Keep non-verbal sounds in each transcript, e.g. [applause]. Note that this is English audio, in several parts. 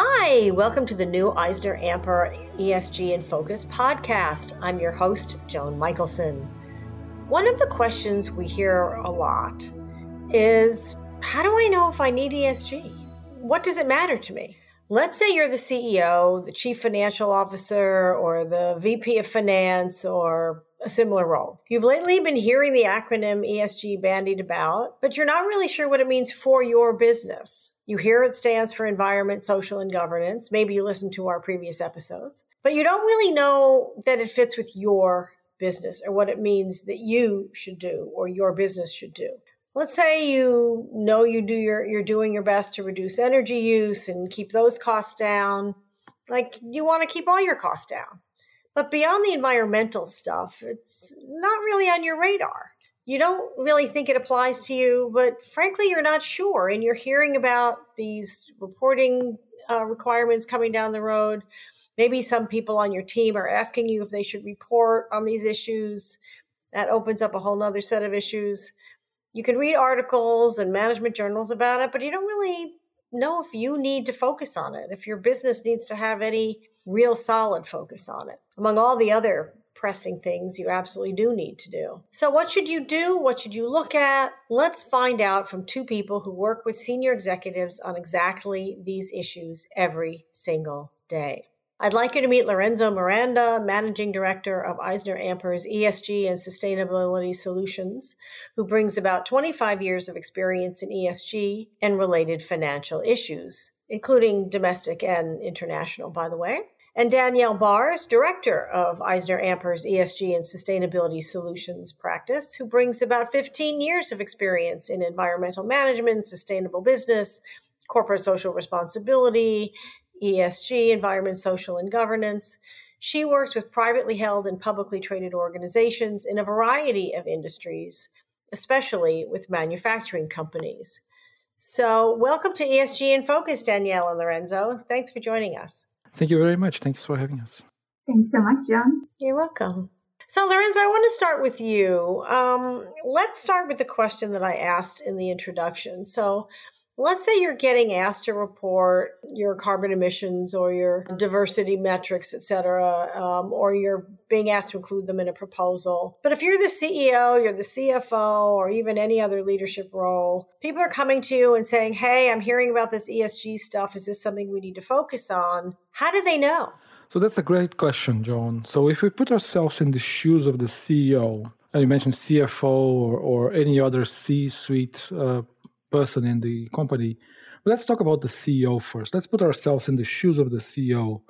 Hi, welcome to the new EisnerAmper ESG in Focus podcast. I'm your host, Joan Michelson. One of the questions we hear a lot is how do I know if I need ESG? What does it matter to me? Let's say you're the CEO, the chief financial officer, or the VP of finance, or a similar role. You've lately been hearing the acronym ESG bandied about, but you're not really sure what it means for your business. You hear it stands for environment, social, and governance. Maybe you listen to our previous episodes, but you don't really know that it fits with your business or what it means that you should do or your business should do. Let's say you know you do your you're doing your best to reduce energy use and keep those costs down. Like you want to keep all your costs down. But beyond the environmental stuff, it's not really on your radar you don't really think it applies to you, but frankly, you're not sure. And you're hearing about these reporting uh, requirements coming down the road. Maybe some people on your team are asking you if they should report on these issues. That opens up a whole other set of issues. You can read articles and management journals about it, but you don't really know if you need to focus on it, if your business needs to have any real solid focus on it, among all the other pressing things you absolutely do need to do. So, what should you do? What should you look at? Let's find out from two people who work with senior executives on exactly these issues every single day. I'd like you to meet Lorenzo Miranda, Managing Director of EisnerAmper's ESG and Sustainability Solutions, who brings about 25 years of experience in ESG and related financial issues, including domestic and international, by the way and Danielle Bars, Director of EisnerAmper's ESG and Sustainability Solutions practice, who brings about 15 years of experience in environmental management, sustainable business, corporate social responsibility, ESG, environment, social, and governance. She works with privately held and publicly traded organizations in a variety of industries, especially with manufacturing companies. So, welcome to ESG in Focus, Danielle and Lorenzo. Thanks for joining us. Thank you very much. Thanks for having us. Thanks so much, John. You're welcome. So, Lorenzo, I want to start with you. Um, let's start with the question that I asked in the introduction. So, let's say you're getting asked to report your carbon emissions or your diversity metrics, et cetera, um, or you're being asked to include them in a proposal. But if you're the CEO, you're the CFO, or even any other leadership role, people are coming to you and saying, Hey, I'm hearing about this ESG stuff. Is this something we need to focus on? How do they know? So that's a great question, John. So if we put ourselves in the shoes of the CEO, and you mentioned CFO or, or any other C suite uh, person in the company. But let's talk about the CEO first. Let's put ourselves in the shoes of the CEO.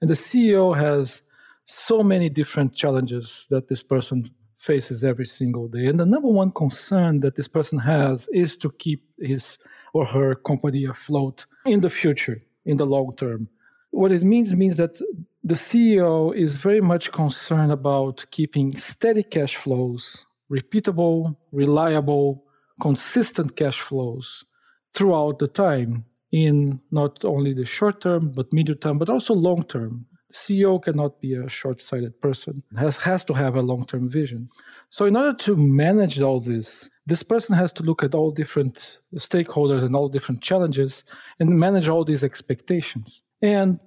And the CEO has so many different challenges that this person faces every single day. And the number one concern that this person has is to keep his or her company afloat in the future, in the long term. What it means means that the CEO is very much concerned about keeping steady cash flows, repeatable, reliable, consistent cash flows throughout the time in not only the short term but medium term but also long term. Ceo cannot be a short-sighted person. Has has to have a long-term vision. So in order to manage all this this person has to look at all different stakeholders and all different challenges and manage all these expectations. And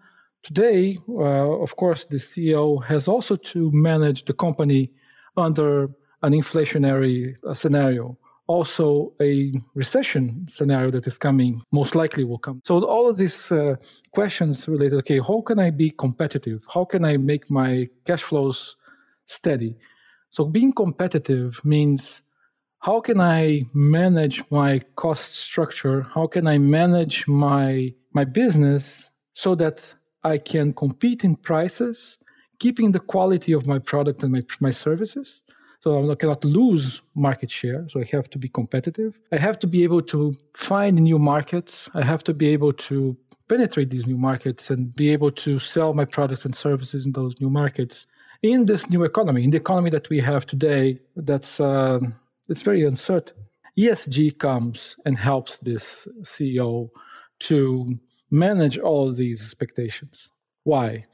today uh, of course the ceo has also to manage the company under an inflationary uh, scenario also a recession scenario that is coming, most likely will come. So all of these uh, questions related, okay, how can I be competitive? How can I make my cash flows steady? So being competitive means how can I manage my cost structure? How can I manage my my business so that I can compete in prices, keeping the quality of my product and my, my services, so I cannot lose market share. So I have to be competitive. I have to be able to find new markets. I have to be able to penetrate these new markets and be able to sell my products and services in those new markets in this new economy, in the economy that we have today. That's uh, it's very uncertain. ESG comes and helps this CEO to manage all these expectations. Why?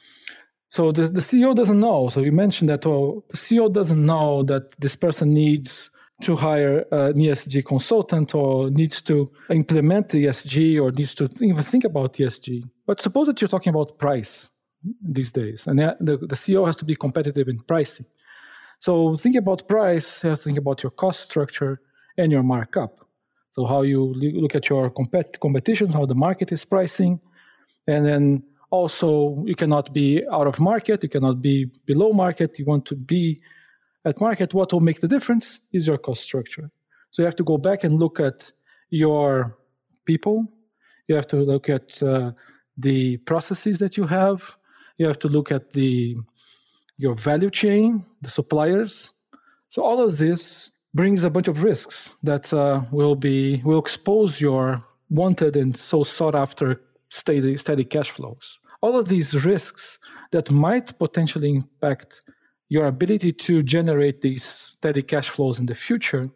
So the, the CEO doesn't know. So you mentioned that, well, the CEO doesn't know that this person needs to hire an ESG consultant or needs to implement ESG or needs to even think about ESG. But suppose that you're talking about price these days, and the, the CEO has to be competitive in pricing. So think about price, think about your cost structure and your markup. So how you look at your compet- competitions, how the market is pricing, and then also you cannot be out of market, you cannot be below market. You want to be at market. What will make the difference is your cost structure. So you have to go back and look at your people. You have to look at uh, the processes that you have. You have to look at the your value chain, the suppliers. So all of this brings a bunch of risks that uh, will be will expose your wanted and so sought after steady steady cash flows. All of these risks that might potentially impact your ability to generate these steady cash flows in the future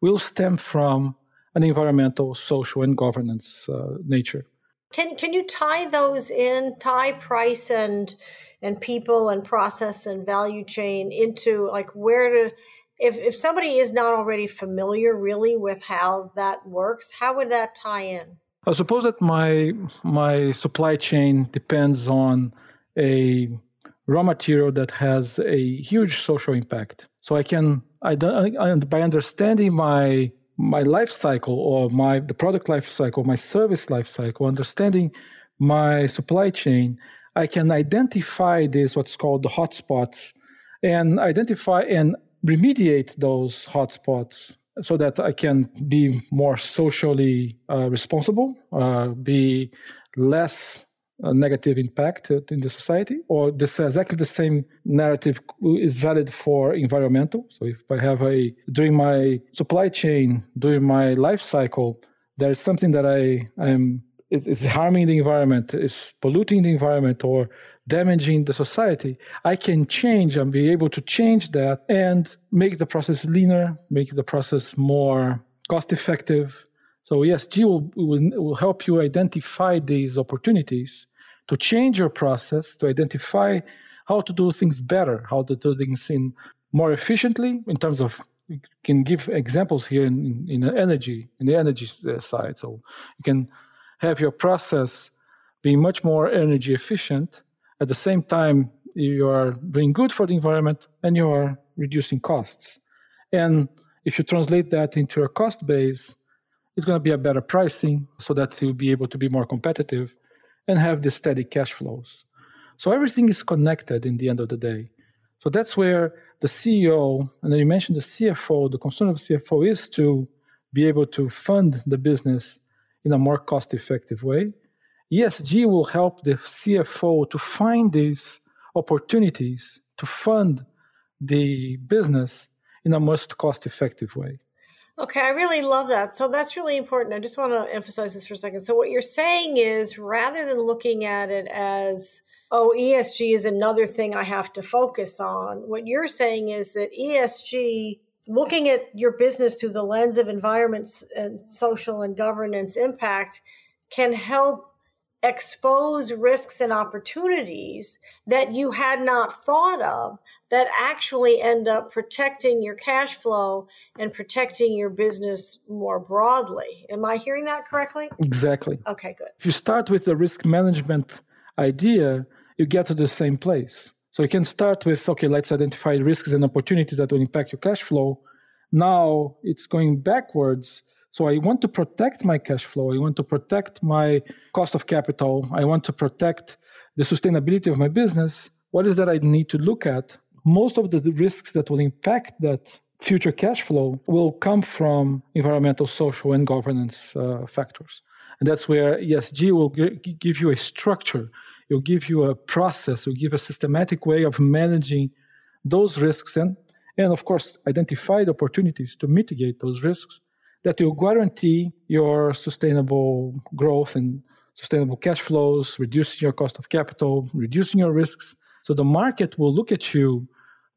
will stem from an environmental, social, and governance uh, nature. Can can you tie those in, tie price and and people and process and value chain into like where to if if somebody is not already familiar really with how that works, how would that tie in? I suppose that my my supply chain depends on a raw material that has a huge social impact. So I can I, I by understanding my my life cycle or my the product life cycle, my service life cycle, understanding my supply chain, I can identify these what's called the hotspots and identify and remediate those hotspots so that I can be more socially uh, responsible, uh, be less uh, negative impact in the society, or this exactly the same narrative is valid for environmental. So if I have a during my supply chain, during my life cycle, there is something that I am is harming the environment, is polluting the environment, or damaging the society, I can change and be able to change that and make the process leaner, make the process more cost effective. So ESG will, will, will help you identify these opportunities to change your process, to identify how to do things better, how to do things in more efficiently in terms of you can give examples here in, in, energy in the energy uh, side so you can have your process be much more energy efficient at the same time, you are doing good for the environment and you are reducing costs. And if you translate that into a cost base, it's going to be a better pricing so that you'll be able to be more competitive and have the steady cash flows. So everything is connected in the end of the day. So that's where the CEO, and then you mentioned the CFO, the concern of CFO is to be able to fund the business in a more cost effective way ESG will help the CFO to find these opportunities to fund the business in a most cost effective way. Okay, I really love that. So that's really important. I just want to emphasize this for a second. So, what you're saying is rather than looking at it as, oh, ESG is another thing I have to focus on, what you're saying is that ESG, looking at your business through the lens of environment and social and governance impact, can help expose risks and opportunities that you had not thought of that actually end up protecting your cash flow and protecting your business more broadly. Am I hearing that correctly? Exactly. Okay, good. If you start with the risk management idea, you get to the same place. So you can start with okay, let's identify risks and opportunities that will impact your cash flow. Now it's going backwards so I want to protect my cash flow. I want to protect my cost of capital. I want to protect the sustainability of my business. What is that I need to look at? Most of the risks that will impact that future cash flow will come from environmental, social, and governance uh, factors. And that's where ESG will g- give you a structure, it'll give you a process, it'll give a systematic way of managing those risks and, and of course, identify the opportunities to mitigate those risks that will guarantee your sustainable growth and sustainable cash flows, reducing your cost of capital, reducing your risks. So the market will look at you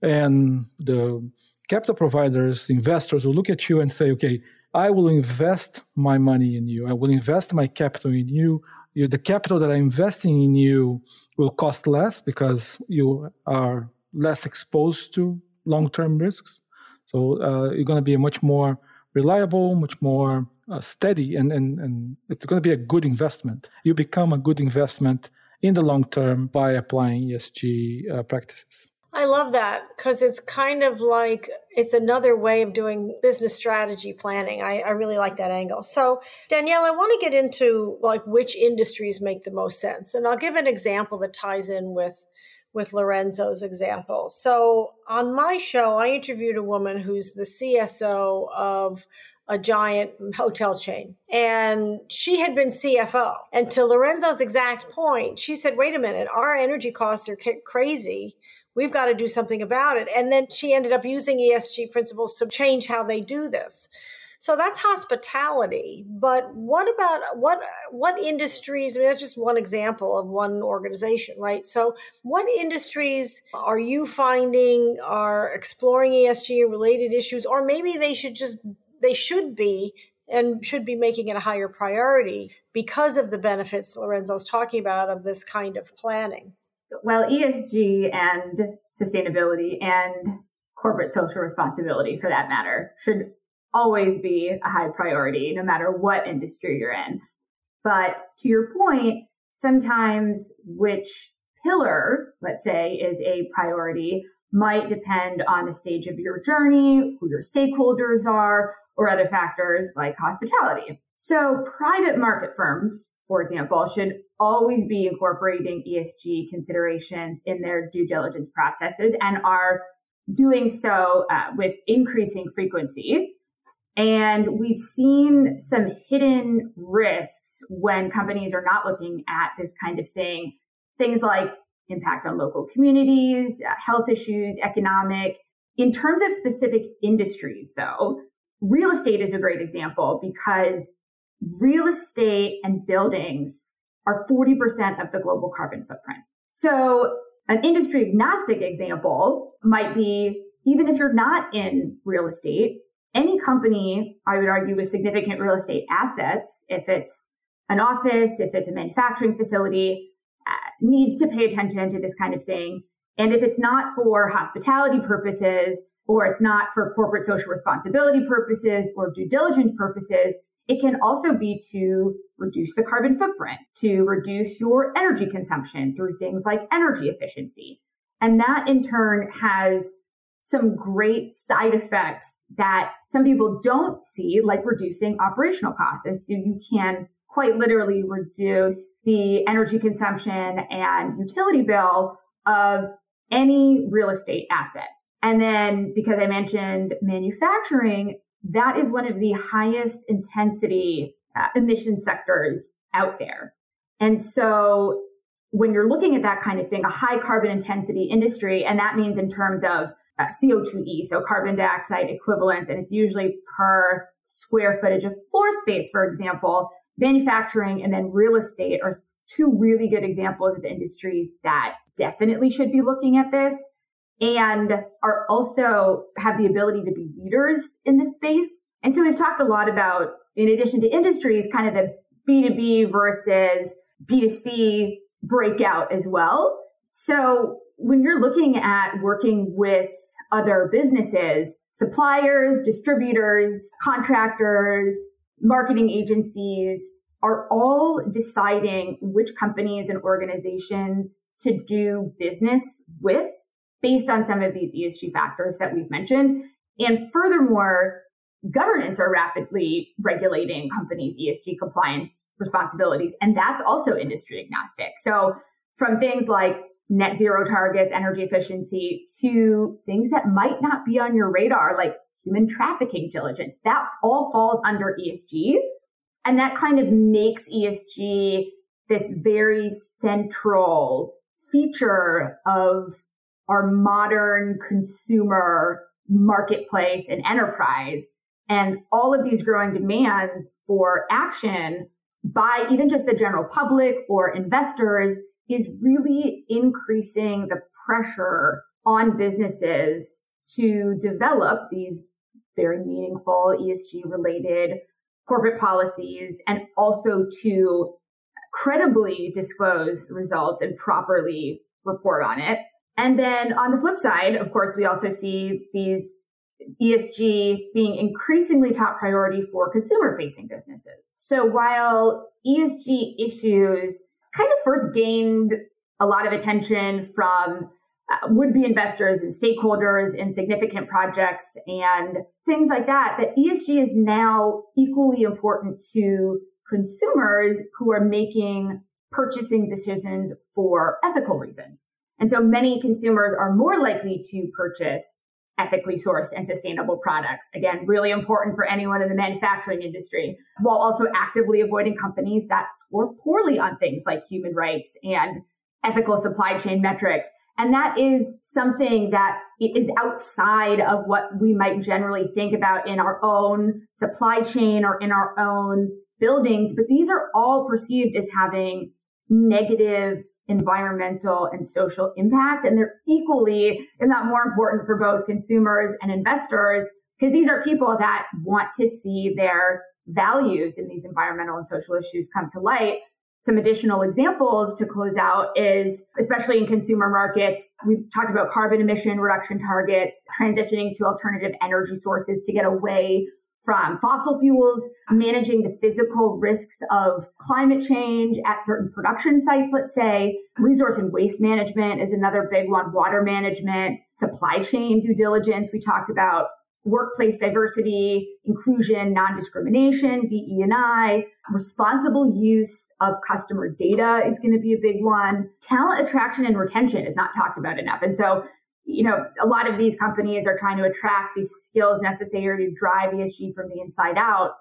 and the capital providers, investors will look at you and say, okay, I will invest my money in you. I will invest my capital in you. you the capital that I'm investing in you will cost less because you are less exposed to long term risks. So uh, you're going to be a much more reliable, much more uh, steady, and, and, and it's going to be a good investment. You become a good investment in the long term by applying ESG uh, practices. I love that because it's kind of like it's another way of doing business strategy planning. I, I, really like that angle. So, Danielle, I want to get into like which industries make the most sense, and I'll give an example that ties in with with Lorenzo's example. So, on my show, I interviewed a woman who's the CSO of a giant hotel chain. And she had been CFO. And to Lorenzo's exact point, she said, wait a minute, our energy costs are crazy we've got to do something about it. And then she ended up using ESG principles to change how they do this. So that's hospitality. But what about what what industries? I mean, that's just one example of one organization, right? So what industries are you finding are exploring ESG related issues, or maybe they should just they should be and should be making it a higher priority because of the benefits Lorenzo's talking about of this kind of planning? well, ESG and sustainability and corporate social responsibility, for that matter, should always be a high priority, no matter what industry you're in. But to your point, sometimes which pillar, let's say, is a priority might depend on the stage of your journey, who your stakeholders are, or other factors like hospitality. So private market firms for example, should always be incorporating ESG considerations in their due diligence processes and are doing so uh, with increasing frequency. And we've seen some hidden risks when companies are not looking at this kind of thing. Things like impact on local communities, uh, health issues, economic. In terms of specific industries, though, real estate is a great example because real estate and buildings are 40% of the global carbon footprint. So an industry agnostic example might be even if you're not in real estate, any company, I would argue, with significant real estate assets, if it's an office, if it's a manufacturing facility, uh, needs to pay attention to this kind of thing. And if it's not for hospitality purposes, or it's not for corporate social responsibility purposes or due diligence purposes, it can also be to reduce the carbon footprint, to reduce your energy consumption through things like energy efficiency. And that in turn has some great side effects that some people don't see, like reducing operational costs. And so you can quite literally reduce the energy consumption and utility bill of any real estate asset. And then because I mentioned manufacturing, that is one of the highest intensity uh, emission sectors out there. And so when you're looking at that kind of thing, a high carbon intensity industry, and that means in terms of uh, CO2e, so carbon dioxide equivalents, and it's usually per square footage of floor space, for example, manufacturing and then real estate are two really good examples of industries that definitely should be looking at this and are also have the ability to be leaders in this space. And so we've talked a lot about, in addition to industries, kind of the B2B versus B2C breakout as well. So when you're looking at working with other businesses, suppliers, distributors, contractors, marketing agencies are all deciding which companies and organizations to do business with based on some of these ESG factors that we've mentioned. And furthermore, governments are rapidly regulating companies' ESG compliance responsibilities. And that's also industry agnostic. So from things like net zero targets, energy efficiency to things that might not be on your radar, like human trafficking diligence, that all falls under ESG. And that kind of makes ESG this very central feature of our modern consumer marketplace and enterprise. And all of these growing demands for action by even just the general public or investors is really increasing the pressure on businesses to develop these very meaningful ESG related corporate policies and also to credibly disclose results and properly report on it. And then on the flip side, of course, we also see these ESG being increasingly top priority for consumer facing businesses. So while ESG issues kind of first gained a lot of attention from uh, would be investors and stakeholders in significant projects and things like that, that ESG is now equally important to consumers who are making purchasing decisions for ethical reasons. And so many consumers are more likely to purchase ethically sourced and sustainable products. Again, really important for anyone in the manufacturing industry, while also actively avoiding companies that score poorly on things like human rights and ethical supply chain metrics. And that is something that is outside of what we might generally think about in our own supply chain or in our own buildings. But these are all perceived as having negative environmental and social impact. And they're equally, if not more important for both consumers and investors, because these are people that want to see their values in these environmental and social issues come to light. Some additional examples to close out is, especially in consumer markets, we've talked about carbon emission reduction targets, transitioning to alternative energy sources to get away from fossil fuels, managing the physical risks of climate change at certain production sites, let's say. Resource and waste management is another big one, water management, supply chain due diligence. We talked about workplace diversity, inclusion, non-discrimination, DE&I, responsible use of customer data is going to be a big one. Talent attraction and retention is not talked about enough. And so you know, a lot of these companies are trying to attract these skills necessary to drive ESG from the inside out.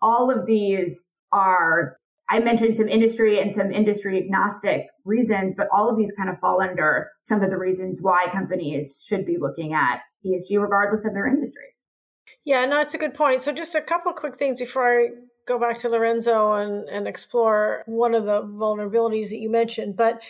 All of these are, I mentioned some industry and some industry agnostic reasons, but all of these kind of fall under some of the reasons why companies should be looking at ESG regardless of their industry. Yeah, no, it's a good point. So just a couple quick things before I go back to Lorenzo and, and explore one of the vulnerabilities that you mentioned. But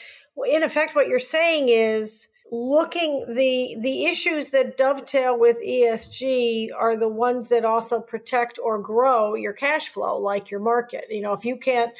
in effect, what you're saying is looking the the issues that dovetail with ESG are the ones that also protect or grow your cash flow like your market. You know if you can't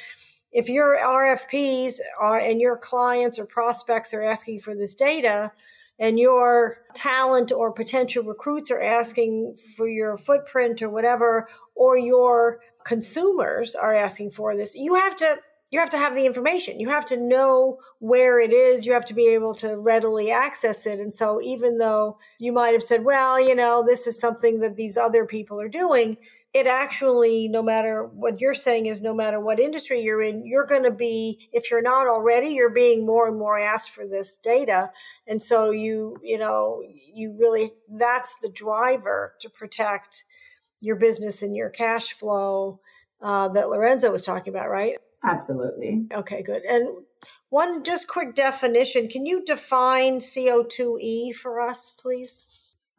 if your RFPs are and your clients or prospects are asking for this data and your talent or potential recruits are asking for your footprint or whatever or your consumers are asking for this you have to you have to have the information. You have to know where it is. You have to be able to readily access it. And so, even though you might have said, well, you know, this is something that these other people are doing, it actually, no matter what you're saying, is no matter what industry you're in, you're going to be, if you're not already, you're being more and more asked for this data. And so, you, you know, you really, that's the driver to protect your business and your cash flow uh, that Lorenzo was talking about, right? Absolutely. Okay, good. And one just quick definition can you define CO2e for us, please?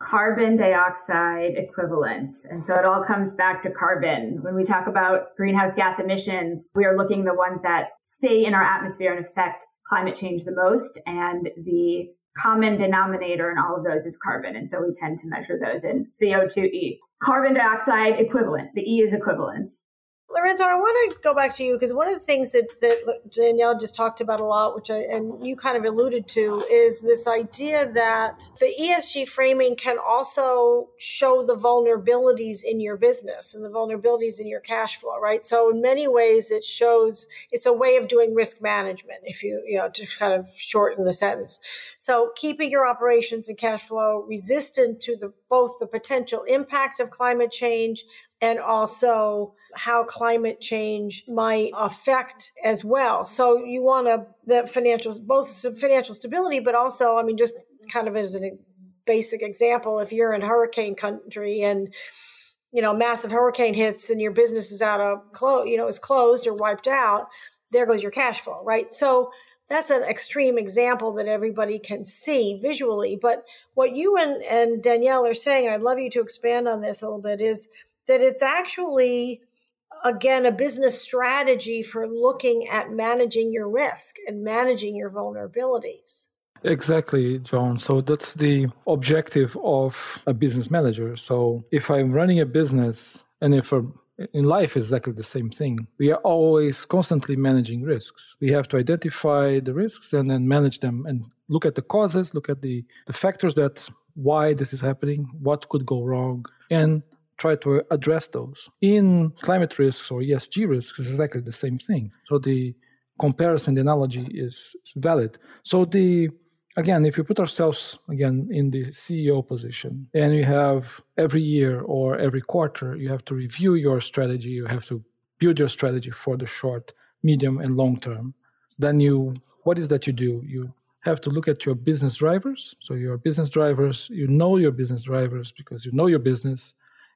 Carbon dioxide equivalent. And so it all comes back to carbon. When we talk about greenhouse gas emissions, we are looking the ones that stay in our atmosphere and affect climate change the most. And the common denominator in all of those is carbon. And so we tend to measure those in CO2e. Carbon dioxide equivalent. The E is equivalence. Lorenzo, I want to go back to you because one of the things that, that Danielle just talked about a lot, which I, and you kind of alluded to, is this idea that the ESG framing can also show the vulnerabilities in your business and the vulnerabilities in your cash flow, right? So in many ways, it shows it's a way of doing risk management. If you, you know, to kind of shorten the sentence, so keeping your operations and cash flow resistant to the both the potential impact of climate change and also how climate change might affect as well. So you want to the financial both financial stability, but also, I mean, just kind of as a basic example, if you're in hurricane country and you know massive hurricane hits and your business is out of close, you know, is closed or wiped out, there goes your cash flow, right? So that's an extreme example that everybody can see visually. But what you and, and Danielle are saying, I'd love you to expand on this a little bit, is that it's actually again a business strategy for looking at managing your risk and managing your vulnerabilities Exactly, John. So that's the objective of a business manager. So if I'm running a business and if a, in life is exactly the same thing, we are always constantly managing risks. We have to identify the risks and then manage them and look at the causes, look at the, the factors that why this is happening, what could go wrong, and try to address those. In climate risks or ESG risks, it's exactly the same thing. So the comparison, the analogy is valid. So the again, if we put ourselves again in the CEO position and you have every year or every quarter, you have to review your strategy, you have to build your strategy for the short, medium, and long term. Then you, what is that you do? You have to look at your business drivers. So your business drivers, you know your business drivers because you know your business,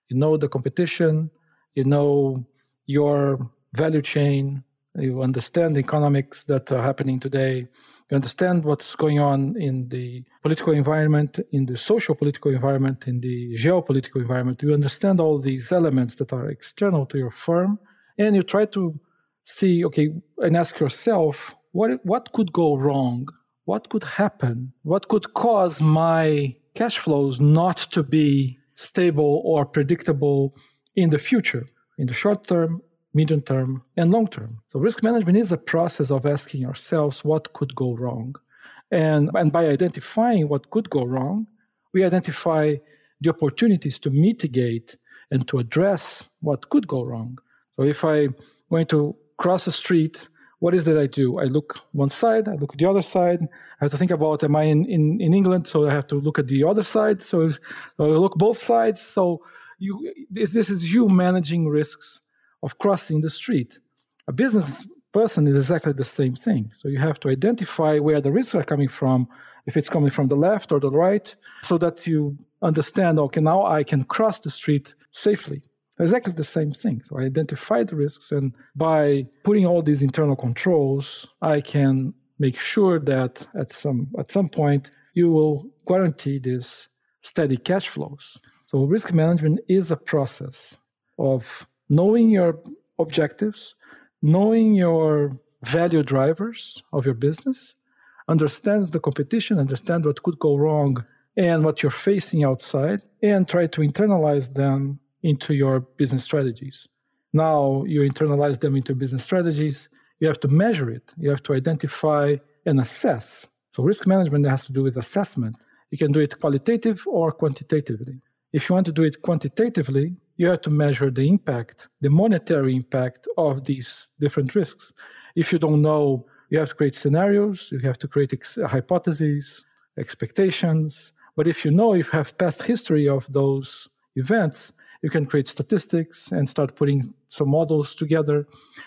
you know the competition, you know your value chain, you understand the economics that are happening today, you understand what's going on in the political environment, in the social political environment, in the geopolitical environment. You understand all these elements that are external to your firm, and you try to see, okay, and ask yourself, what what could go wrong? What could happen? What could cause my cash flows not to be stable or predictable in the future, in the short term medium term, and long term. So risk management is a process of asking ourselves what could go wrong. And, and by identifying what could go wrong, we identify the opportunities to mitigate and to address what could go wrong. So if I'm going to cross a street, what is that I do? I look one side, I look at the other side. I have to think about am I in, in, in England? So I have to look at the other side. So, so I look both sides. So you, this, this is you managing risks of crossing the street. A business person is exactly the same thing. So you have to identify where the risks are coming from, if it's coming from the left or the right, so that you understand, okay, now I can cross the street safely. Exactly the same thing. So I identify the risks, and by putting all these internal controls, I can make sure that at some at some point you will guarantee these steady cash flows. So risk management is a process of knowing your objectives, knowing your value drivers of your business, understands the competition, understand what could go wrong and what you're facing outside, and try to internalize them into your business strategies. Now you internalize them into business strategies, you have to measure it, you have to identify and assess. So risk management has to do with assessment. You can do it qualitative or quantitatively. If you want to do it quantitatively, you have to measure the impact, the monetary impact of these different risks. If you don't know, you have to create scenarios, you have to create ex- hypotheses, expectations. But if you know, if you have past history of those events, you can create statistics and start putting some models together,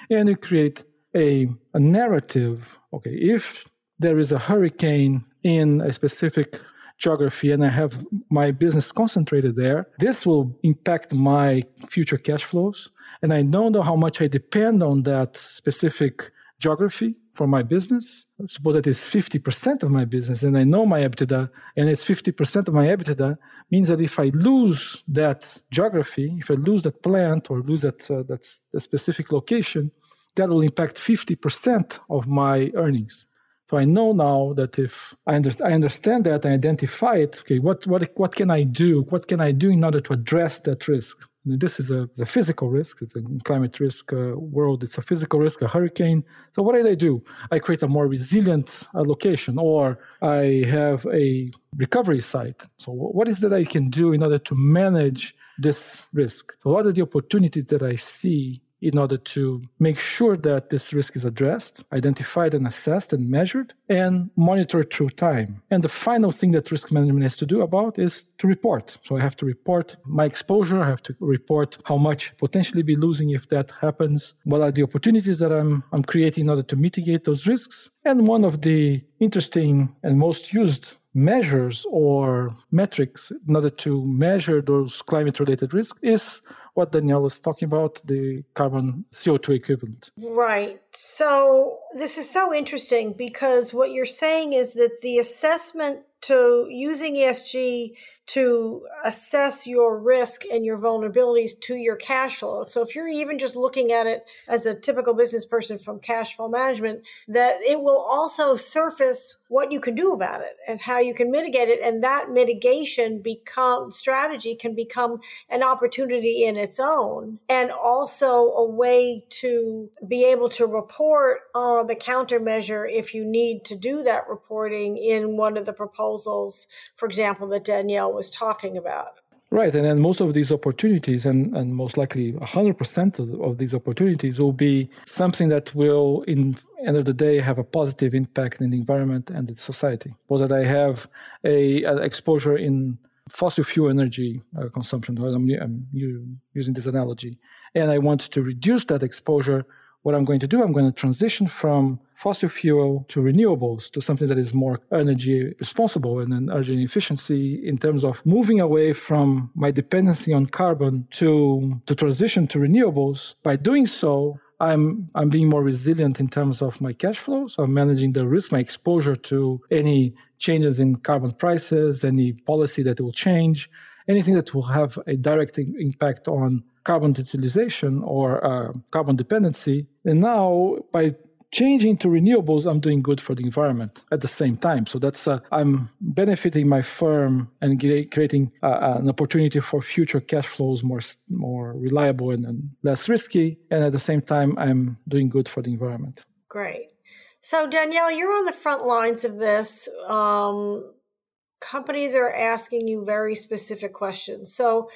and you create a, a narrative. Okay, if there is a hurricane in a specific geography and I have my business concentrated there, this will impact my future cash flows. And I don't know how much I depend on that specific geography for my business. Suppose that is 50% of my business and I know my EBITDA and it's 50% of my EBITDA means that if I lose that geography, if I lose that plant or lose that, uh, that, that specific location, that will impact 50% of my earnings. So I know now that if I, under, I understand that, I identify it. Okay, what what what can I do? What can I do in order to address that risk? This is a, physical risk. It's a climate risk uh, world. It's a physical risk, a hurricane. So what did I do? I create a more resilient uh, location, or I have a recovery site. So what is that I can do in order to manage this risk? So what are the opportunities that I see in order to make sure that this risk is addressed, identified and assessed and measured, and monitored through time. And the final thing that risk management has to do about is to report. So I have to report my exposure, I have to report how much potentially be losing if that happens, what are the opportunities that I'm, I'm creating in order to mitigate those risks. And one of the interesting and most used measures or metrics in order to measure those climate related risks is what Danielle was talking about, the carbon CO2 equivalent. Right. So this is so interesting because what you're saying is that the assessment to using ESG to assess your risk and your vulnerabilities to your cash flow. So if you're even just looking at it as a typical business person from cash flow management, that it will also surface what you can do about it and how you can mitigate it. And that mitigation become strategy can become an opportunity in its own and also a way to be able to report uh, the countermeasure if you need to do that reporting in one of the proposals, for example, that Danielle was talking about. Right, and then most of these opportunities, and, and most likely 100% of, of these opportunities, will be something that will, in end of the day, have a positive impact in the environment and the society. Or that I have a, exposure in fossil fuel energy uh, consumption. I'm, I'm using this analogy, and I want to reduce that exposure what I'm going to do, I'm going to transition from fossil fuel to renewables to something that is more energy responsible and energy efficiency in terms of moving away from my dependency on carbon to to transition to renewables. By doing so, I'm I'm being more resilient in terms of my cash flow. So I'm managing the risk, my exposure to any changes in carbon prices, any policy that will change, anything that will have a direct impact on carbon utilization or uh, carbon dependency. And now by changing to renewables, I'm doing good for the environment at the same time. So that's uh, I'm benefiting my firm and creating uh, an opportunity for future cash flows more more reliable and, and, less risky. And at the same time, I'm doing good for the environment. Great. So Danielle, you're on the front lines of this. Um, companies are asking you very specific questions. So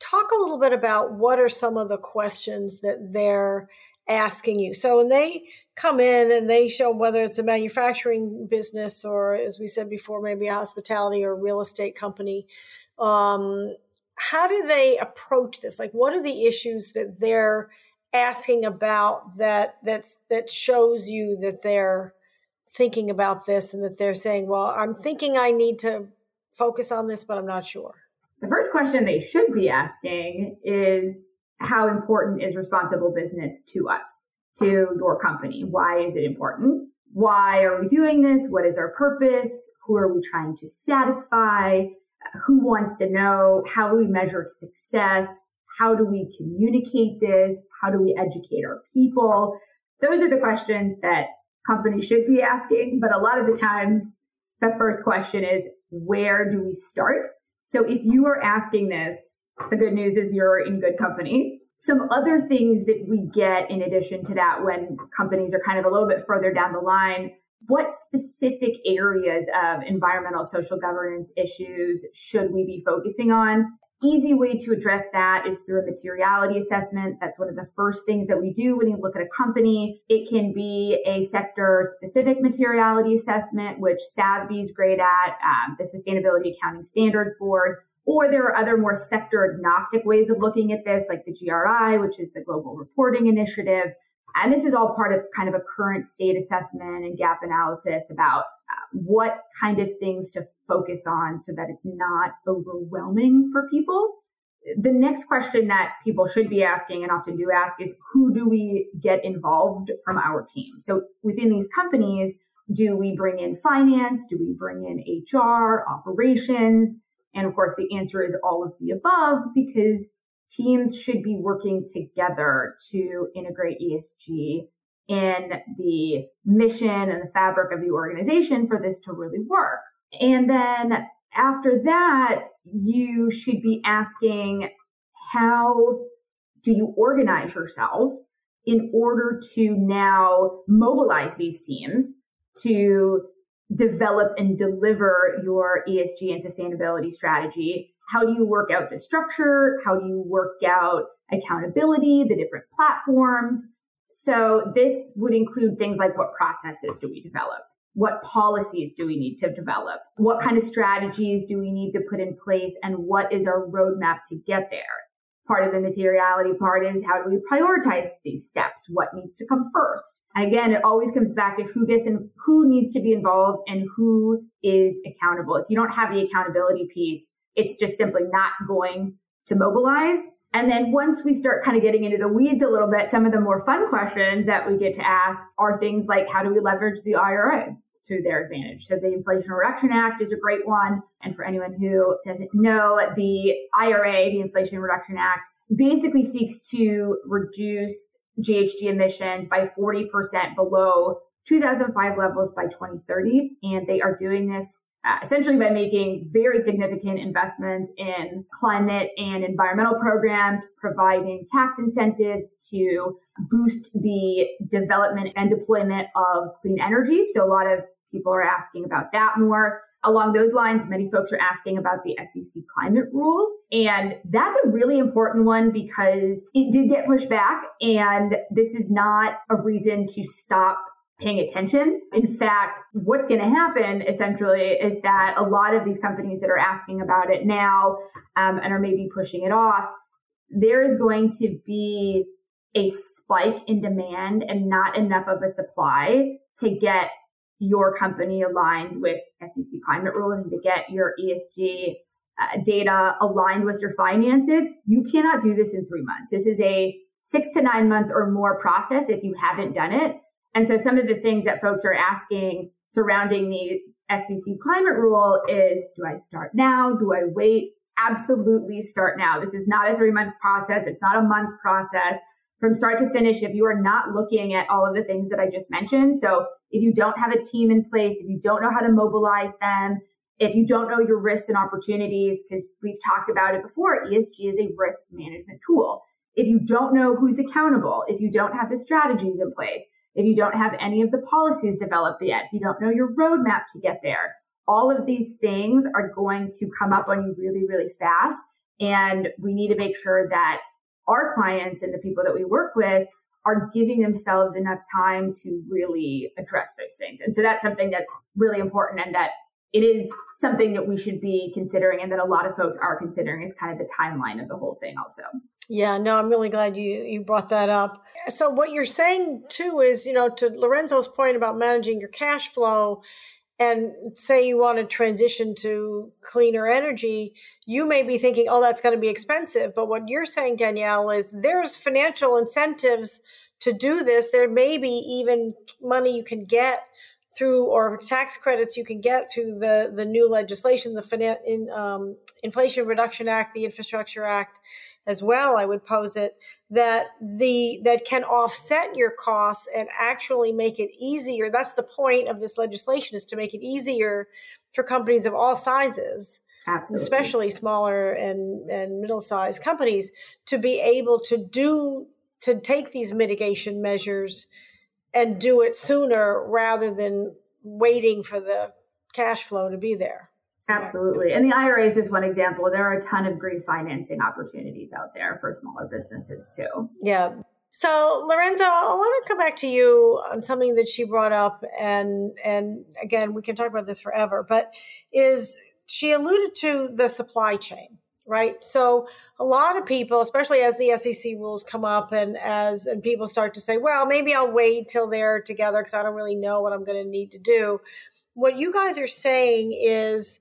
talk a little bit about what are some of the questions that they're asking you. So when they come in and they show whether it's a manufacturing business or, as we said before, maybe a hospitality or real estate company, um, how do they approach this? Like, what are the issues that they're asking about that that's that shows you that they're thinking about this and that they're saying, "Well, I'm thinking I need to focus on this, but I'm not sure." The first question they should be asking is how important is responsible business to us, to your company? Why is it important? Why are we doing this? What is our purpose? Who are we trying to satisfy? Who wants to know? How do we measure success? How do we communicate this? How do we educate our people? Those are the questions that companies should be asking. But a lot of the times, the first question is, where do we start? So if you are asking this, the good news is you're in good company. Some other things that we get in addition to that when companies are kind of a little bit further down the line, what specific areas of environmental social governance issues should we be focusing on? Easy way to address that is through a materiality assessment. That's one of the first things that we do when you look at a company. It can be a sector specific materiality assessment, which SASB is great at, um, the Sustainability Accounting Standards Board. Or there are other more sector agnostic ways of looking at this, like the GRI, which is the Global Reporting Initiative. And this is all part of kind of a current state assessment and gap analysis about uh, what kind of things to focus on so that it's not overwhelming for people. The next question that people should be asking and often do ask is who do we get involved from our team? So within these companies, do we bring in finance? Do we bring in HR, operations? And of course, the answer is all of the above because teams should be working together to integrate ESG in the mission and the fabric of the organization for this to really work. And then after that, you should be asking how do you organize yourself in order to now mobilize these teams to develop and deliver your ESG and sustainability strategy? How do you work out the structure? How do you work out accountability, the different platforms? So this would include things like what processes do we develop? What policies do we need to develop? What kind of strategies do we need to put in place? And what is our roadmap to get there? Part of the materiality part is how do we prioritize these steps? What needs to come first? And again, it always comes back to who gets in, who needs to be involved and who is accountable. If you don't have the accountability piece, it's just simply not going to mobilize and then once we start kind of getting into the weeds a little bit, some of the more fun questions that we get to ask are things like how do we leverage the IRA to their advantage? So the Inflation Reduction Act is a great one. And for anyone who doesn't know, the IRA, the Inflation Reduction Act, basically seeks to reduce GHG emissions by 40% below 2005 levels by 2030. And they are doing this Uh, essentially by making very significant investments in climate and environmental programs, providing tax incentives to boost the development and deployment of clean energy. So a lot of people are asking about that more. Along those lines, many folks are asking about the SEC climate rule. And that's a really important one because it did get pushed back. And this is not a reason to stop paying attention. In fact, what's going to happen essentially is that a lot of these companies that are asking about it now um, and are maybe pushing it off, there is going to be a spike in demand and not enough of a supply to get your company aligned with SEC climate rules and to get your ESG uh, data aligned with your finances. You cannot do this in three months. This is a six to nine month or more process if you haven't done it. And so some of the things that folks are asking surrounding the SEC climate rule is, do I start now? Do I wait? Absolutely start now. This is not a three month process. It's not a month process from start to finish if you are not looking at all of the things that I just mentioned. So if you don't have a team in place, if you don't know how to mobilize them, if you don't know your risks and opportunities, because we've talked about it before, ESG is a risk management tool. If you don't know who's accountable, if you don't have the strategies in place, if you don't have any of the policies developed yet, if you don't know your roadmap to get there, all of these things are going to come up on you really, really fast. And we need to make sure that our clients and the people that we work with are giving themselves enough time to really address those things. And so that's something that's really important and that it is something that we should be considering and that a lot of folks are considering is kind of the timeline of the whole thing also. Yeah, no, I'm really glad you you brought that up. So what you're saying too is, you know, to Lorenzo's point about managing your cash flow, and say you want to transition to cleaner energy, you may be thinking, oh, that's going to be expensive. But what you're saying, Danielle, is there's financial incentives to do this. There may be even money you can get through or tax credits you can get through the, the new legislation, the finan- in, um, Inflation Reduction Act, the Infrastructure Act as well, I would pose it, that the that can offset your costs and actually make it easier. That's the point of this legislation is to make it easier for companies of all sizes, Absolutely. especially smaller and, and middle-sized companies, to be able to do to take these mitigation measures and do it sooner rather than waiting for the cash flow to be there. Absolutely. And the IRA is just one example. There are a ton of green financing opportunities out there for smaller businesses too. Yeah. So Lorenzo, I want to come back to you on something that she brought up and and again, we can talk about this forever, but is she alluded to the supply chain, right? So a lot of people, especially as the SEC rules come up and as and people start to say, well, maybe I'll wait till they're together because I don't really know what I'm going to need to do. What you guys are saying is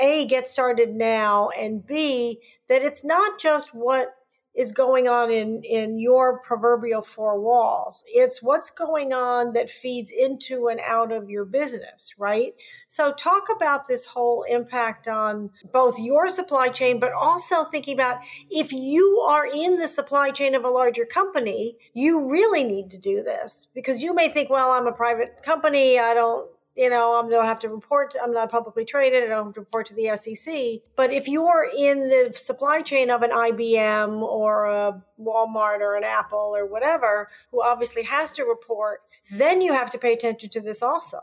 a get started now and b that it's not just what is going on in in your proverbial four walls. It's what's going on that feeds into and out of your business right? So talk about this whole impact on both your supply chain but also thinking about if you are in the supply chain of a larger company you really need to do this because you may think well i'm a private company. I don't you know, um, I don't have to report. I'm not publicly traded. I don't have to report to the SEC. But if you're in the supply chain of an IBM or a Walmart or an Apple or whatever, who obviously has to report, then you have to pay attention to this also.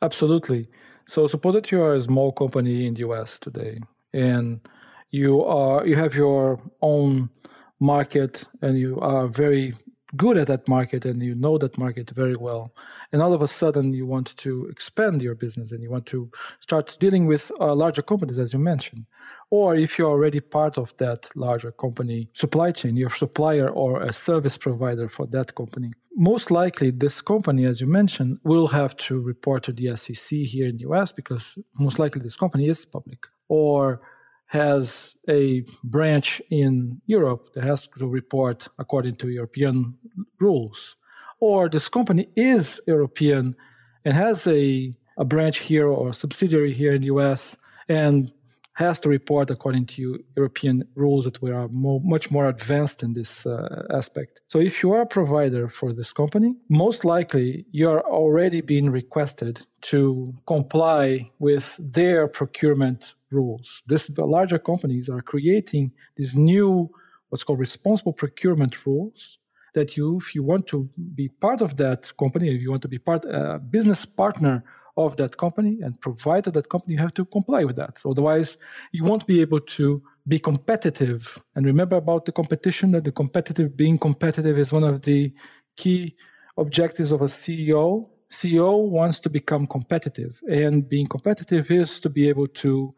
Absolutely. So suppose that you are a small company in the US today and you are you have your own market and you are very good at that market and you know that market very well and all of a sudden you want to expand your business and you want to start dealing with uh, larger companies as you mentioned. Or if you're already part of that larger company supply chain your supplier or a service provider for that company most likely this company as you mentioned will have to report to the sec here in the us because most likely this company is public or has a branch in Europe that has to report according to European rules, or this company is European and has a, a branch here or subsidiary here in the US and has to report according to European rules that we are much more advanced in this uh, aspect. So if you are a provider for this company, most likely you are already being requested to comply with their procurement rules. This the larger companies are creating these new what's called responsible procurement rules that you if you want to be part of that company if you want to be part a uh, business partner of that company and provide to that company, you have to comply with that. Otherwise, you won't be able to be competitive. And remember about the competition that the competitive, being competitive is one of the key objectives of a CEO. CEO wants to become competitive, and being competitive is to be able to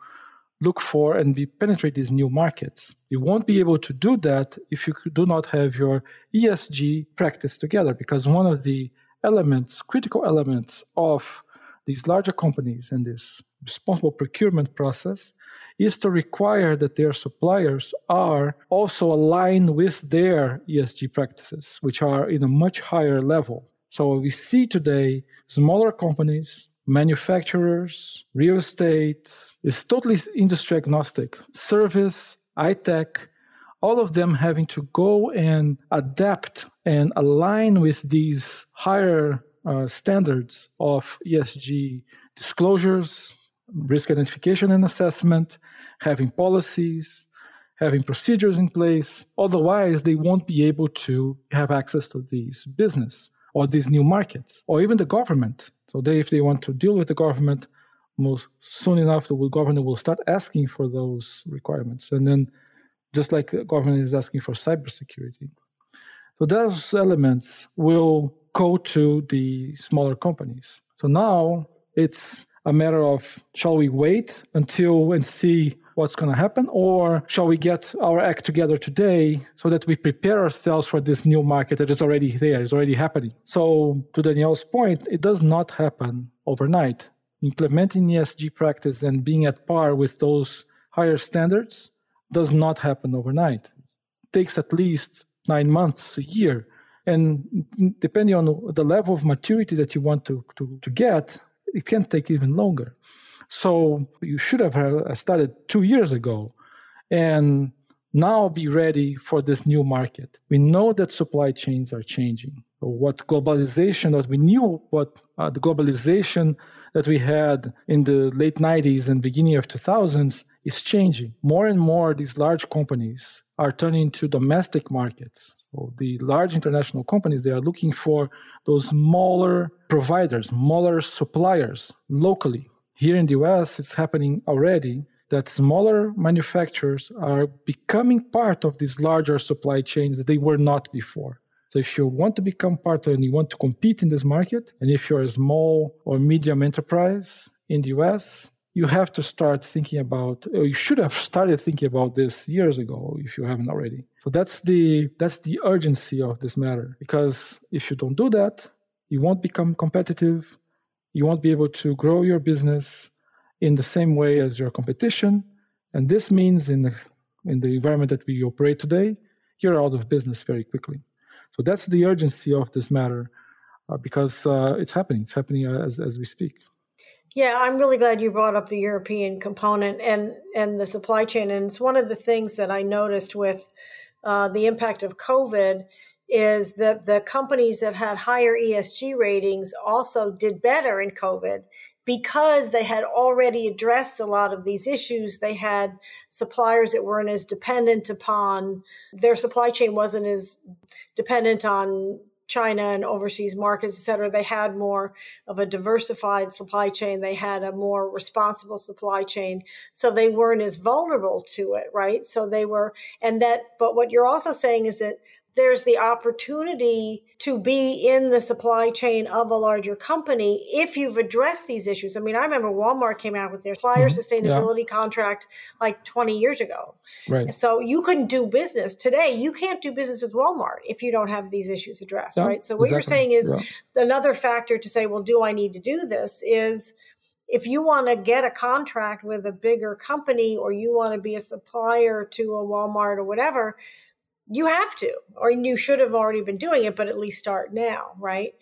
look for and be penetrate these new markets. You won't be able to do that if you do not have your ESG practice together, because one of the elements, critical elements of these larger companies and this responsible procurement process is to require that their suppliers are also aligned with their ESG practices, which are in a much higher level. So we see today smaller companies, manufacturers, real estate, is totally industry agnostic, service, high tech, all of them having to go and adapt and align with these higher uh, standards of ESG disclosures, risk identification and assessment, having policies, having procedures in place. Otherwise, they won't be able to have access to these business or these new markets, or even the government. So they, if they want to deal with the government, most soon enough, the government will start asking for those requirements, and then just like the government is asking for cybersecurity. So those elements will go to the smaller companies. So now it's a matter of shall we wait until and see what's going to happen or shall we get our act together today so that we prepare ourselves for this new market that is already there is already happening? So to danielle's point it does not happen overnight. Implementing esg practice and being at par with those higher standards does not happen overnight. It takes at least nine months a year. And depending on the level of maturity that you want to, to, to get, it can take even longer. So you should have uh, started two years ago and now be ready for this new market. We know that supply chains are changing. What globalization, that we knew, what uh, the globalization that we had in the late 90s and beginning of 2000s is changing. More and more, these large companies are turning to domestic markets so the large international companies they are looking for those smaller providers, smaller suppliers locally. Here in the US, it's happening already that smaller manufacturers are becoming part of these larger supply chains that they were not before. So if you want to become part of and you want to compete in this market, and if you're a small or medium enterprise in the US, you have to start thinking about or you should have started thinking about this years ago if you haven't already so that's the that's the urgency of this matter because if you don't do that you won't become competitive you won't be able to grow your business in the same way as your competition. And this means in the in the environment that we operate today you're out of business very quickly. So that's the urgency of this matter uh, because uh, it's happening. It's happening as, as we speak. Yeah, I'm really glad you brought up the European component and and the supply chain. And it's one of the things that I noticed with uh, the impact of COVID is that the companies that had higher ESG ratings also did better in COVID because they had already addressed a lot of these issues. They had suppliers that weren't as dependent upon their supply chain wasn't as dependent on China and overseas markets, et cetera, they had more of a diversified supply chain. They had a more responsible supply chain. So they weren't as vulnerable to it, right? So they were, and that, but what you're also saying is that there's the opportunity to be in the supply chain of a larger company if you've addressed these issues. I mean, I remember Walmart came out with their supplier mm-hmm. sustainability yeah. contract like 20 years ago. Right. So you couldn't do business today. You can't do business with Walmart if you don't have these issues addressed, yeah, right? So what exactly. you're saying is yeah. another factor to say, well, do I need to do this is if you want to get a contract with a bigger company or you want to be a supplier to a Walmart or whatever, you have to, or you should have already been doing it, but at least start now, right?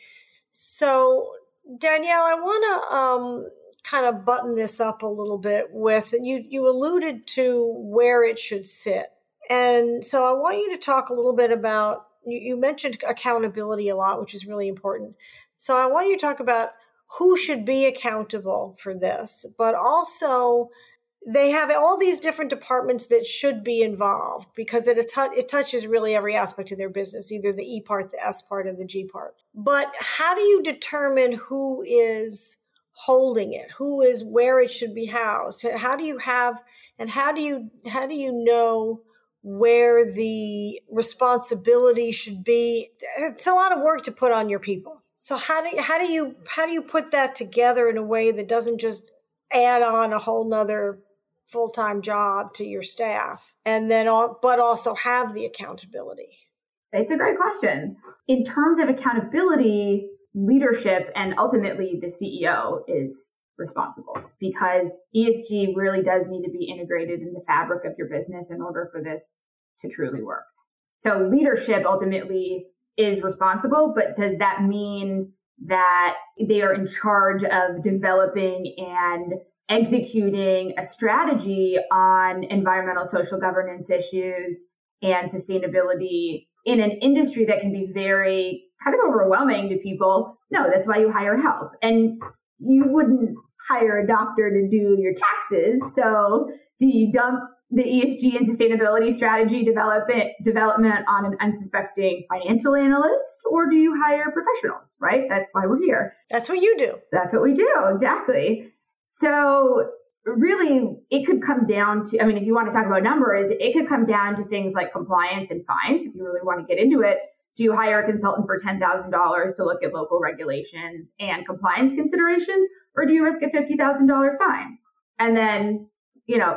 So, Danielle, I want to um, kind of button this up a little bit with you you alluded to where it should sit. And so I want you to talk a little bit about you, you mentioned accountability a lot, which is really important. So I want you to talk about who should be accountable for this, but also they have all these different departments that should be involved because it, it touches really every aspect of their business, either the E part, the S part, and the G part. But how do you determine who is holding it? Who is where it should be housed? How do you have and how do you how do you know where the responsibility should be? It's a lot of work to put on your people. So how do how do you how do you put that together in a way that doesn't just add on a whole nother full-time job to your staff and then all, but also have the accountability it's a great question in terms of accountability leadership and ultimately the CEO is responsible because ESG really does need to be integrated in the fabric of your business in order for this to truly work. So leadership ultimately is responsible, but does that mean that they are in charge of developing and executing a strategy on environmental social governance issues and sustainability in an industry that can be very kind of overwhelming to people. No, that's why you hire help. And you wouldn't hire a doctor to do your taxes. So do you dump the ESG and sustainability strategy development development on an unsuspecting financial analyst or do you hire professionals, right? That's why we're here. That's what you do. That's what we do, exactly. So really it could come down to i mean if you want to talk about numbers it could come down to things like compliance and fines if you really want to get into it. Do you hire a consultant for $10,000 to look at local regulations and compliance considerations or do you risk a $50,000 fine? And then you know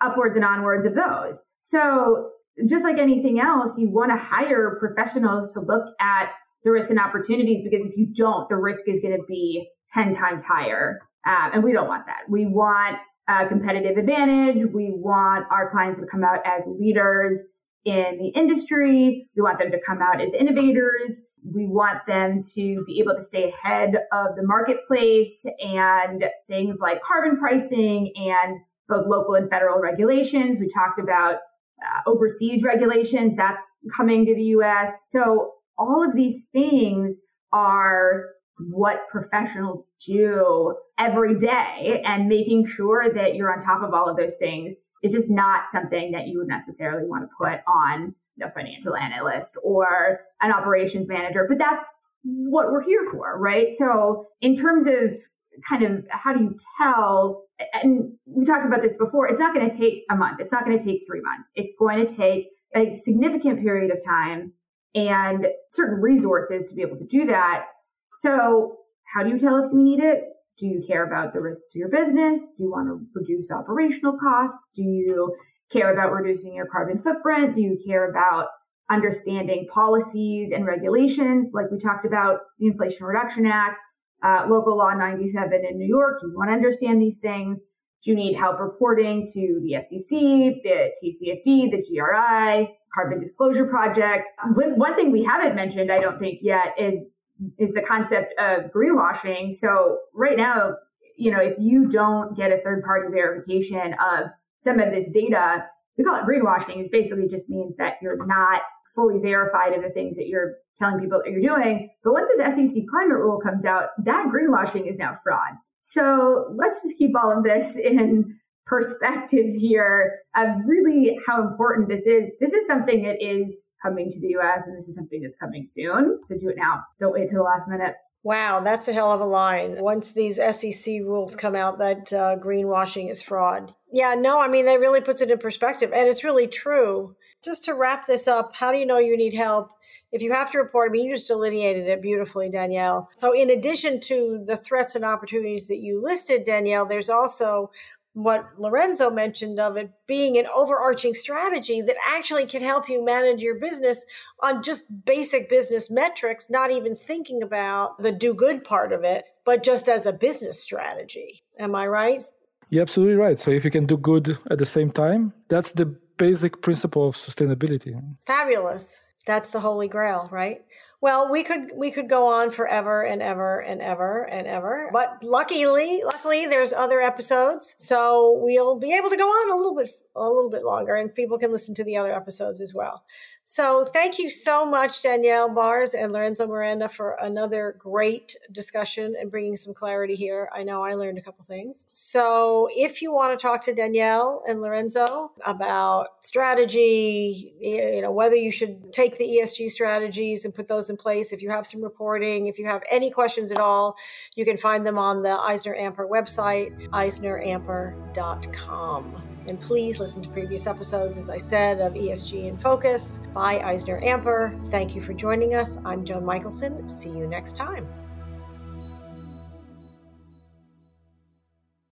upwards and onwards of those. So just like anything else you want to hire professionals to look at the risks and opportunities because if you don't the risk is going to be 10 times higher um, and we don't want that. We want a competitive advantage. We want our clients to come out as leaders in the industry. We want them to come out as innovators. We want them to be able to stay ahead of the marketplace and things like carbon pricing and both local and federal regulations. We talked about uh, overseas regulations that's coming to the US. So all of these things are what professionals do every day and making sure that you're on top of all of those things is just not something that you would necessarily want to put on a financial analyst or an operations manager, but that's what we're here for, right? So in terms of kind of how do you tell and we talked about this before it's not going to take a month it's not going to take three months it's going to take a significant period of time and certain resources to be able to do that so how do you tell if you need it? Do you care about the risks to your business? Do you want to reduce operational costs? Do you care about reducing your carbon footprint? Do you care about understanding policies and regulations? Like we talked about the Inflation Reduction Act, uh, local law 97 in New York. Do you want to understand these things? Do you need help reporting to the SEC, the TCFD, the GRI, Carbon Disclosure Project? One thing we haven't mentioned, I don't think yet, is is the concept of greenwashing. So right now, you know, if you don't get a third party verification of some of this data, we call it greenwashing. It basically just means that you're not fully verified in the things that you're telling people that you're doing. But once this SEC climate rule comes out, that greenwashing is now fraud. So let's just keep all of this [laughs] in perspective here of really how important this is. This is something that is coming to the US and this is something that's coming soon. So do it now. Don't wait till the last minute. Wow, that's a hell of a line. Once these SEC rules come out, that uh, greenwashing is fraud. Yeah, no, I mean, it really puts it in perspective. And it's really true. Just to wrap this up, how do you know you need help? If you have to report, I mean, you just delineated it beautifully, Danielle. So, in addition to the threats and opportunities that you listed, Danielle, there's also what Lorenzo mentioned of it being an overarching strategy that actually can help you manage your business on just basic business metrics, not even thinking about the do good part of it, but just as a business strategy. Am I right? You're absolutely right. So if you can do good at the same time, that's the basic principle of sustainability. Fabulous. That's the holy grail, right? Well, we could we could go on forever and ever and ever and ever, but luckily, luckily, there's other episodes, so we'll be able to go on a little bit a little bit longer, and people can listen to the other episodes as well. So thank you so much, Danielle Bars and Lorenzo Miranda, for another great discussion and bringing some clarity here. I know I learned a couple things. So if you want to talk to Danielle and Lorenzo about strategy, you know, whether you should take the ESG strategies and put those in place, if you have some reporting, if you have any questions at all, you can find them on the EisnerAmper website, eisneramper.com. And please listen to previous episodes, as I said, of ESG in Focus by EisnerAmper. Thank you for joining us. I'm Joan Michelson. See you next time.